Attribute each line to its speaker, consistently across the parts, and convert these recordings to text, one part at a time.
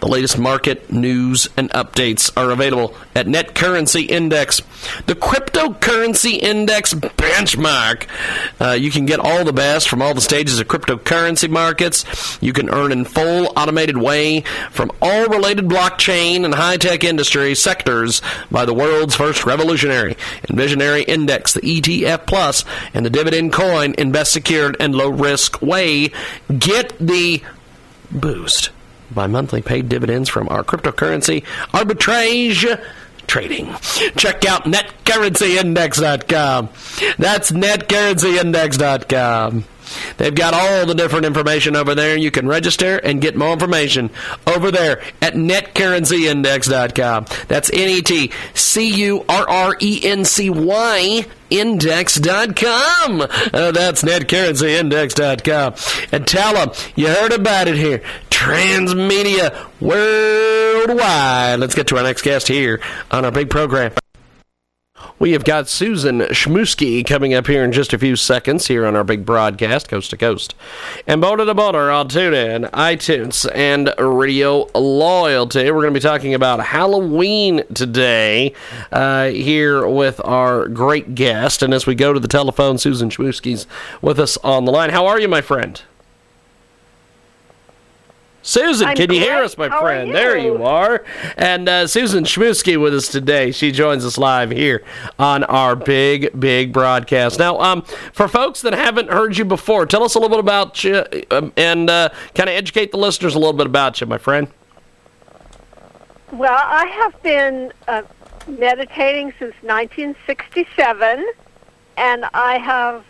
Speaker 1: The latest market news and updates are available at Net Currency Index, the cryptocurrency index benchmark. Uh, you can get all the best from all the stages of cryptocurrency markets. You can earn in full automated way from all related blockchain and high tech industry sectors by the world's first revolutionary and visionary index, the ETF Plus, and the dividend coin in best secured and low risk way. Get the boost by monthly paid dividends from our cryptocurrency arbitrage trading. Check out netcurrencyindex.com. That's netcurrencyindex.com. They've got all the different information over there. You can register and get more information over there at netcurrencyindex.com. That's N E T C U R R E N C Y index.com. Uh, that's netcurrencyindex.com. And tell them you heard about it here. Transmedia Worldwide. Let's get to our next guest here on our big program. We have got Susan Schmusky coming up here in just a few seconds here on our big broadcast, coast to coast. And border to border on TuneIn, iTunes, and Radio Loyalty. We're going to be talking about Halloween today uh, here with our great guest. And as we go to the telephone, Susan Schmusky's with us on the line. How are you, my friend? Susan,
Speaker 2: I'm
Speaker 1: can you hear us, my
Speaker 2: How
Speaker 1: friend? There
Speaker 2: you?
Speaker 1: you are. And uh, Susan Schmusky with us today. She joins us live here on our big, big broadcast. Now, um, for folks that haven't heard you before, tell us a little bit about you um, and uh, kind of educate the listeners a little bit about you, my friend.
Speaker 2: Well, I have been uh, meditating since 1967, and I have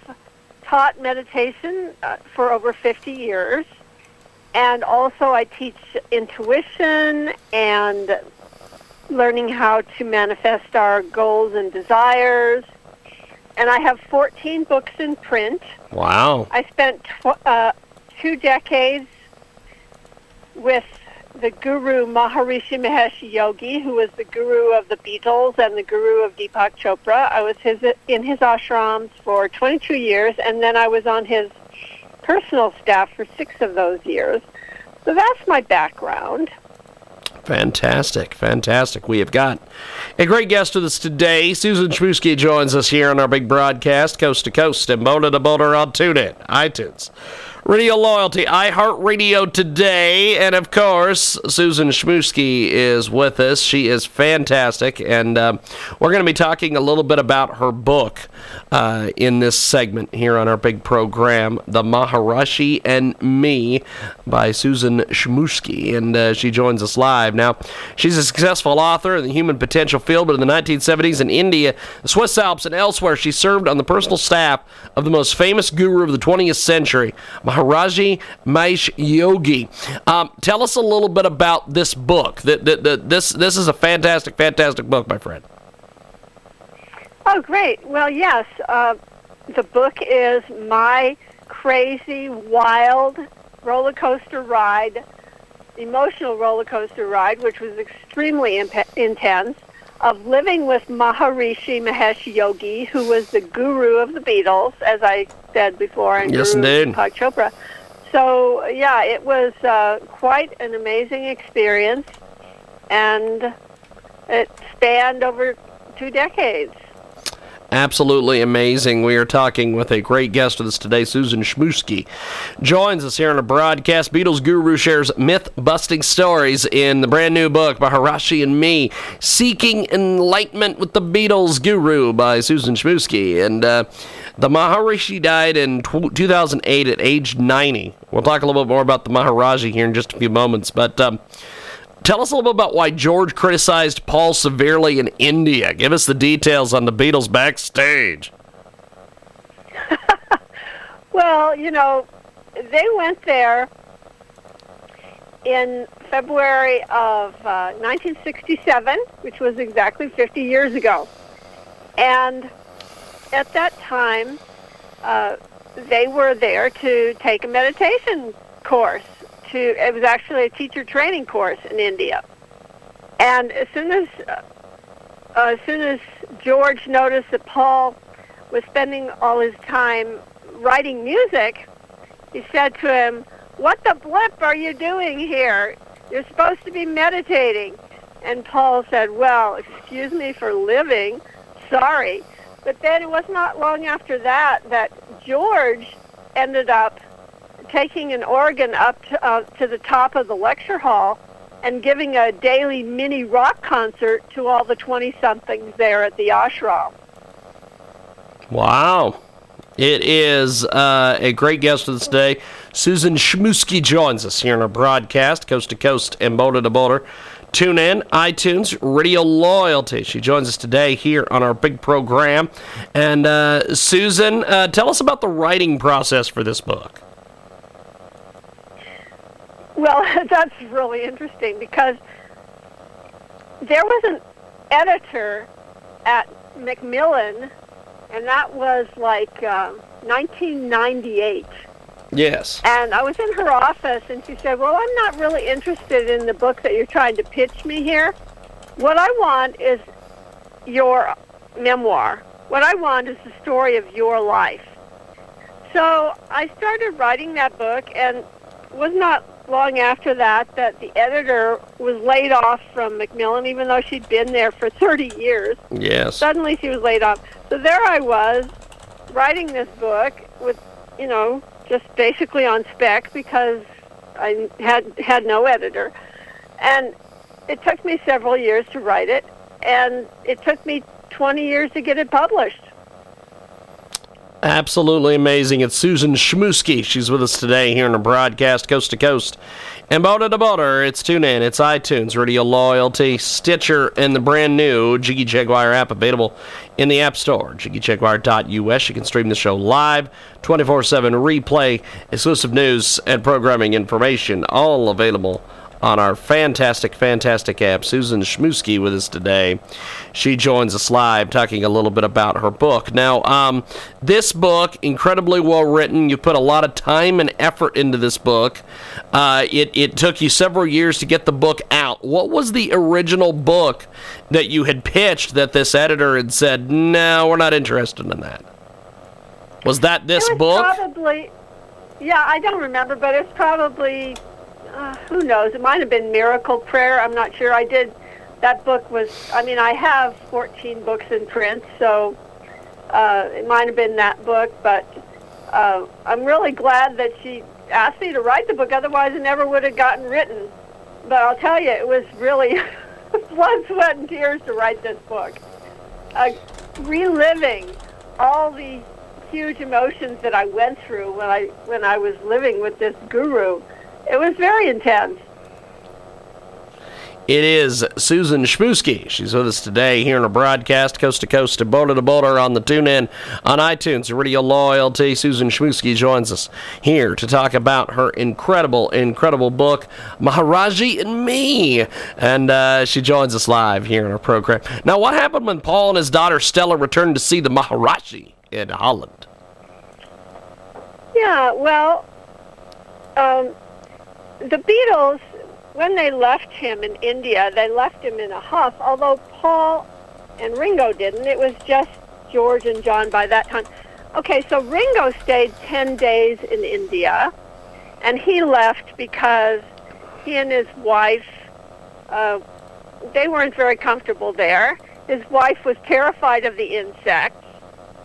Speaker 2: taught meditation uh, for over 50 years. And also, I teach intuition and learning how to manifest our goals and desires. And I have 14 books in print.
Speaker 1: Wow.
Speaker 2: I spent tw- uh, two decades with the guru Maharishi Mahesh Yogi, who was the guru of the Beatles and the guru of Deepak Chopra. I was his in his ashrams for 22 years, and then I was on his personal staff for six of those years. So that's my background.
Speaker 1: Fantastic, fantastic. We have got a great guest with us today. Susan Schmusky joins us here on our big broadcast, coast to coast and boulder to boulder on TuneIn, iTunes, Radio Loyalty, iHeartRadio today, and of course, Susan Schmusky is with us. She is fantastic, and um, we're going to be talking a little bit about her book uh, in this segment here on our big program, The Maharishi and Me by Susan Schmusky, and uh, she joins us live. Now, she's a successful author in the human potential field, but in the 1970s in India, the Swiss Alps, and elsewhere, she served on the personal staff of the most famous guru of the 20th century, Maharaji Mahesh Yogi. Um, tell us a little bit about this book. That, that, that this this is a fantastic, fantastic book, my friend.
Speaker 2: Oh, great. Well, yes. Uh, the book is my crazy, wild roller coaster ride, emotional roller coaster ride, which was extremely imp- intense, of living with Maharishi Mahesh Yogi, who was the guru of the Beatles, as I said before, and
Speaker 1: Yes,
Speaker 2: guru
Speaker 1: indeed.
Speaker 2: Deepak Chopra. So, yeah, it was uh, quite an amazing experience, and it spanned over two decades.
Speaker 1: Absolutely amazing. We are talking with a great guest with us today, Susan Schmusky. Joins us here on a broadcast. Beatles Guru shares myth busting stories in the brand new book Maharishi and Me, Seeking Enlightenment with the Beatles Guru by Susan Schmusky. And uh, the Maharishi died in tw 2008 at age 90. We'll talk a little bit more about the Maharaji here in just a few moments. But. Um, Tell us a little bit about why George criticized Paul severely in India. Give us the details on the Beatles backstage.
Speaker 2: Well, you know, they went there in February of uh, 1967, which was exactly 50 years ago. And at that time, uh, they were there to take a meditation course. To it was actually a teacher training course in India. And as soon as uh, as soon as George noticed that Paul was spending all his time writing music, he said to him, "What the blip are you doing here? You're supposed to be meditating." And Paul said, "Well, excuse me for living. Sorry." But then it was not long after that that George ended up taking an organ up to, uh, to the top of the lecture hall and giving a daily mini rock concert to all the 20 somethings there at the ashram.
Speaker 1: Wow. It is uh, a great guest of this day. Susan Schmusky joins us here in our broadcast, coast to coast and boulder to boulder. Tune in, iTunes, Radio Loyalty. She joins us today here on our big program. And uh, Susan, uh, tell us about the writing process for this book.
Speaker 2: Well, that's really interesting because there was an editor at Macmillan, and that was like uh, 1998.
Speaker 1: Yes.
Speaker 2: And I was in her office, and she said, Well, I'm not really interested in the book that you're trying to pitch me here. What I want is your memoir. What I want is the story of your life. So I started writing that book, and was not long after that that the editor was laid off from Macmillan, even though she'd been there for 30 years.
Speaker 1: Yes.
Speaker 2: Suddenly she was laid off. So there I was, writing this book with, you know, just basically on spec because I had had no editor, and it took me several years to write it, and it took me 20 years to get it published.
Speaker 1: Absolutely amazing. It's Susan Schmusky. She's with us today here in a broadcast coast to coast. And boulder to boulder, it's TuneIn, it's iTunes, Radio Loyalty, Stitcher, and the brand new Jiggy Jaguar app available in the App Store. JiggyJaguar.us. You can stream the show live, 24 7 replay, exclusive news and programming information, all available on our fantastic, fantastic app. Susan Schmusky with us today. She joins us live talking a little bit about her book. Now, um, this book, incredibly well written. You put a lot of time and effort into this book. Uh, it, it took you several years to get the book out. What was the original book that you had pitched that this editor had said, no, we're not interested in that? Was that this
Speaker 2: was
Speaker 1: book?
Speaker 2: Probably, yeah, I don't remember, but it's probably uh, who knows? It might have been Miracle Prayer. I'm not sure. I did. That book was. I mean, I have 14 books in print, so uh, it might have been that book. But uh, I'm really glad that she asked me to write the book. Otherwise, it never would have gotten written. But I'll tell you, it was really blood, sweat, and tears to write this book. Uh, reliving all the huge emotions that I went through when I when I was living with this guru. It was very intense.
Speaker 1: It is Susan Schmusky. She's with us today here in a broadcast, coast to coast and boulder to boulder on the TuneIn on iTunes, Radio Loyalty. Susan Schmusky joins us here to talk about her incredible, incredible book, Maharaji and Me. And uh, she joins us live here in our program. Now, what happened when Paul and his daughter Stella returned to see the Maharaji in Holland?
Speaker 2: Yeah, well, um, the Beatles, when they left him in India, they left him in a huff, although Paul and Ringo didn't. It was just George and John by that time. Okay, so Ringo stayed 10 days in India, and he left because he and his wife, uh, they weren't very comfortable there. His wife was terrified of the insects.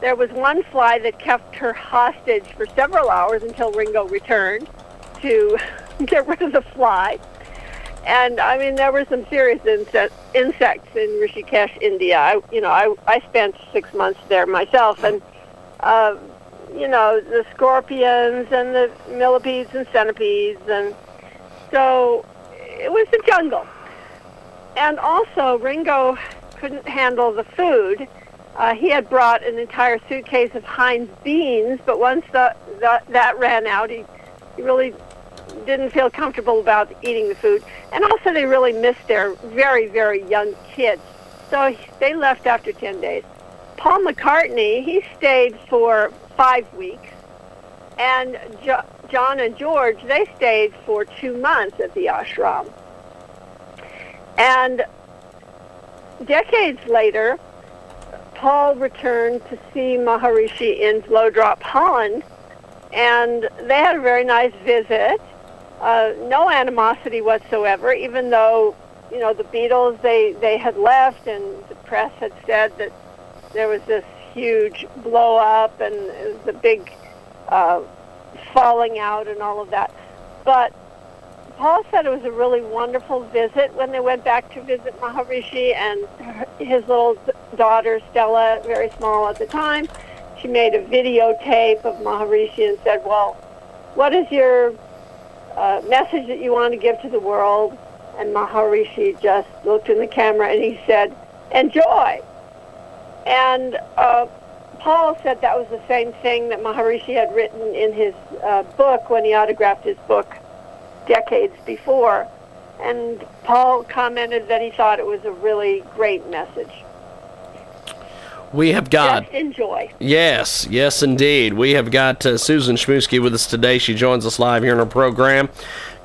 Speaker 2: There was one fly that kept her hostage for several hours until Ringo returned to get rid of the fly. And I mean, there were some serious insect, insects in Rishikesh, India. I, you know, I I spent six months there myself, and uh, you know, the scorpions and the millipedes and centipedes, and so it was the jungle. And also, Ringo couldn't handle the food, Uh, he had brought an entire suitcase of Heinz beans, but once the, the, that ran out, he, he really didn't feel comfortable about eating the food. And also, they really missed their very, very young kids. So they left after 10 days. Paul McCartney, he stayed for five weeks. And jo- John and George, they stayed for two months at the ashram. And decades later, Paul returned to see Maharishi in Vlodrop, Holland, and they had a very nice visit. Uh, no animosity whatsoever, even though you know the Beatles they they had left, and the press had said that there was this huge blow up and a big uh, falling out and all of that. But Paul said it was a really wonderful visit when they went back to visit Maharishi and his little daughter Stella, very small at the time. She made a videotape of Maharishi and said, "Well, what is your message that you want to give to the world?" And Maharishi just looked in the camera and he said, "Enjoy." And uh, Paul said that was the same thing that Maharishi had written in his uh, book when he autographed his book decades before. And Paul commented that he thought it was a really great message.
Speaker 1: We have got.
Speaker 2: Just enjoy.
Speaker 1: Yes, yes, indeed. We have got uh, Susan Schmusky with us today. She joins us live here in our program,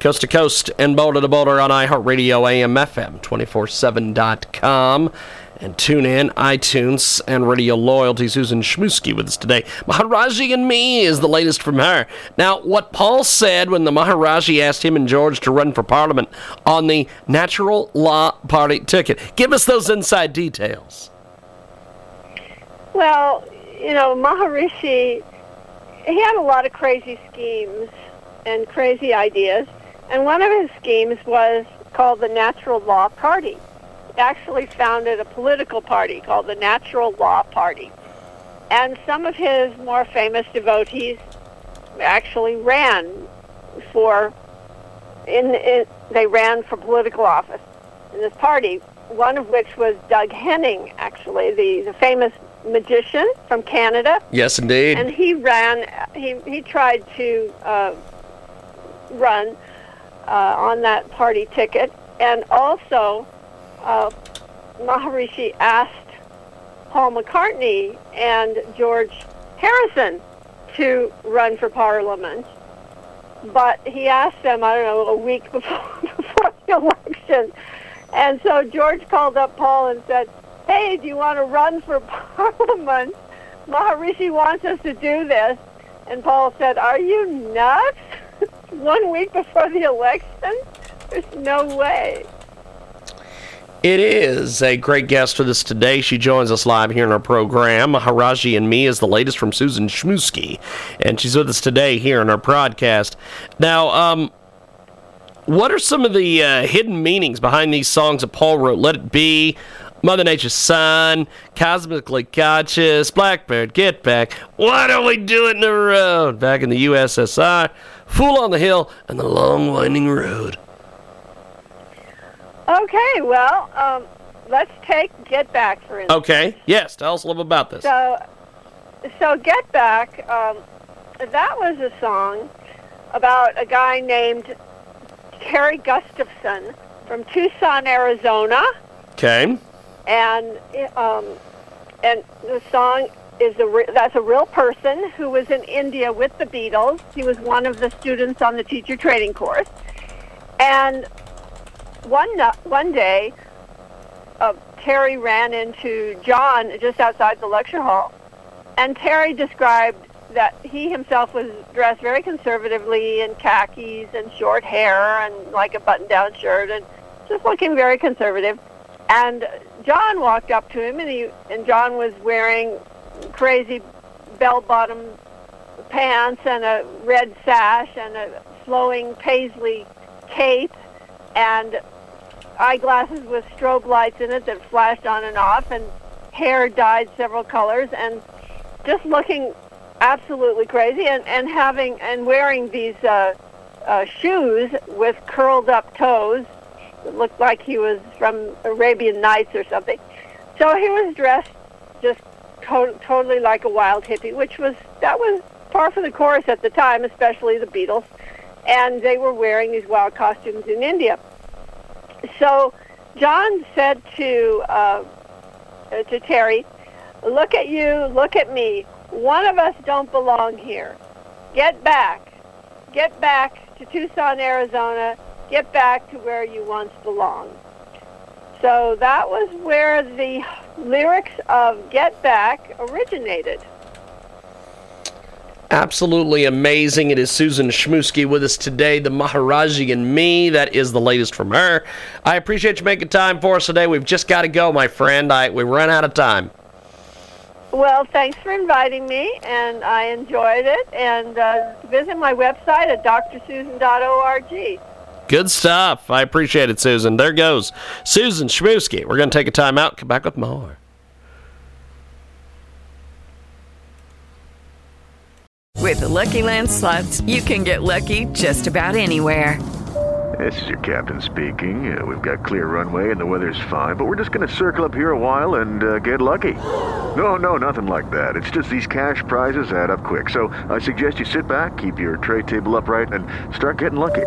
Speaker 1: coast to coast and boulder to boulder on iHeartRadio, AM, FM, 247.com, and tune in, iTunes, and Radio Loyalty. Susan Schmusky with us today. Maharaji and Me is the latest from her. Now, what Paul said when the Maharaji asked him and George to run for Parliament on the Natural Law Party ticket. Give us those inside details.
Speaker 2: Well, you know, Maharishi, he had a lot of crazy schemes and crazy ideas. And one of his schemes was called the Natural Law Party. He actually founded a political party called the Natural Law Party. And some of his more famous devotees actually ran for, in, in they ran for political office in this party, one of which was Doug Henning, actually, the, the famous magician from Canada.
Speaker 1: Yes, indeed.
Speaker 2: And he ran, he, he tried to uh, run uh, on that party ticket. And also, uh, Maharishi asked Paul McCartney and George Harrison to run for Parliament. But he asked them, I don't know, a week before, before the election. And so George called up Paul and said, hey, do you want to run for Parliament? Maharishi wants us to do this. And Paul said, are you nuts? One week before the election? There's no way.
Speaker 1: It is a great guest with us today. She joins us live here in our program. Maharaji and Me is the latest from Susan Schmusky, and she's with us today here in our broadcast. Now, um, what are some of the uh, hidden meanings behind these songs that Paul wrote? Let It Be, Mother Nature's Son, Cosmically Conscious, Blackbird, Get Back, Why don't We do it in the Road, back in the USSR, Fool on the Hill, and The Long Winding Road.
Speaker 2: Okay, well, um, let's take Get Back, for instance.
Speaker 1: Okay, yes, tell us a little about this.
Speaker 2: So, so Get Back, um, that was a song about a guy named Terry Gustafson from Tucson, Arizona,
Speaker 1: Okay.
Speaker 2: And um, and the song is a re- that's a real person who was in India with the Beatles. He was one of the students on the teacher training course, and one one day, uh, Terry ran into John just outside the lecture hall, and Terry described that he himself was dressed very conservatively in khakis and short hair and like a button-down shirt and just looking very conservative. And John walked up to him, and he and John was wearing crazy bell-bottom pants and a red sash and a flowing paisley cape and eyeglasses with strobe lights in it that flashed on and off, and hair dyed several colors, and just looking absolutely crazy, and and having and wearing these uh, uh, shoes with curled up toes. Looked like he was from Arabian Nights or something. So he was dressed just to- totally like a wild hippie, which was that was par for the course at the time, especially the Beatles, and they were wearing these wild costumes in India. So John said to uh, to Terry, "Look at you, look at me. One of us don't belong here. Get back, get back to Tucson, Arizona. Get back to where you once belonged." So that was where the lyrics of Get Back originated.
Speaker 1: Absolutely amazing. It is Susan Shmusky with us today, the Maharaji and me. That is the latest from her. I appreciate you making time for us today. We've just got to go, my friend. I we ran out of time.
Speaker 2: Well, thanks for inviting me, and I enjoyed it. And uh, visit my website at drsusan.org.
Speaker 1: Good stuff. I appreciate it, Susan. There goes Susan Shmusky. We're going to take a time out. Come back with more.
Speaker 3: With the Lucky Land slots, you can get lucky just about anywhere.
Speaker 4: This is your captain speaking. Uh, we've got clear runway and the weather's fine, but we're just going to circle up here a while and uh, get lucky. No, no, nothing like that. It's just these cash prizes add up quick. So I suggest you sit back, keep your tray table upright, and start getting lucky.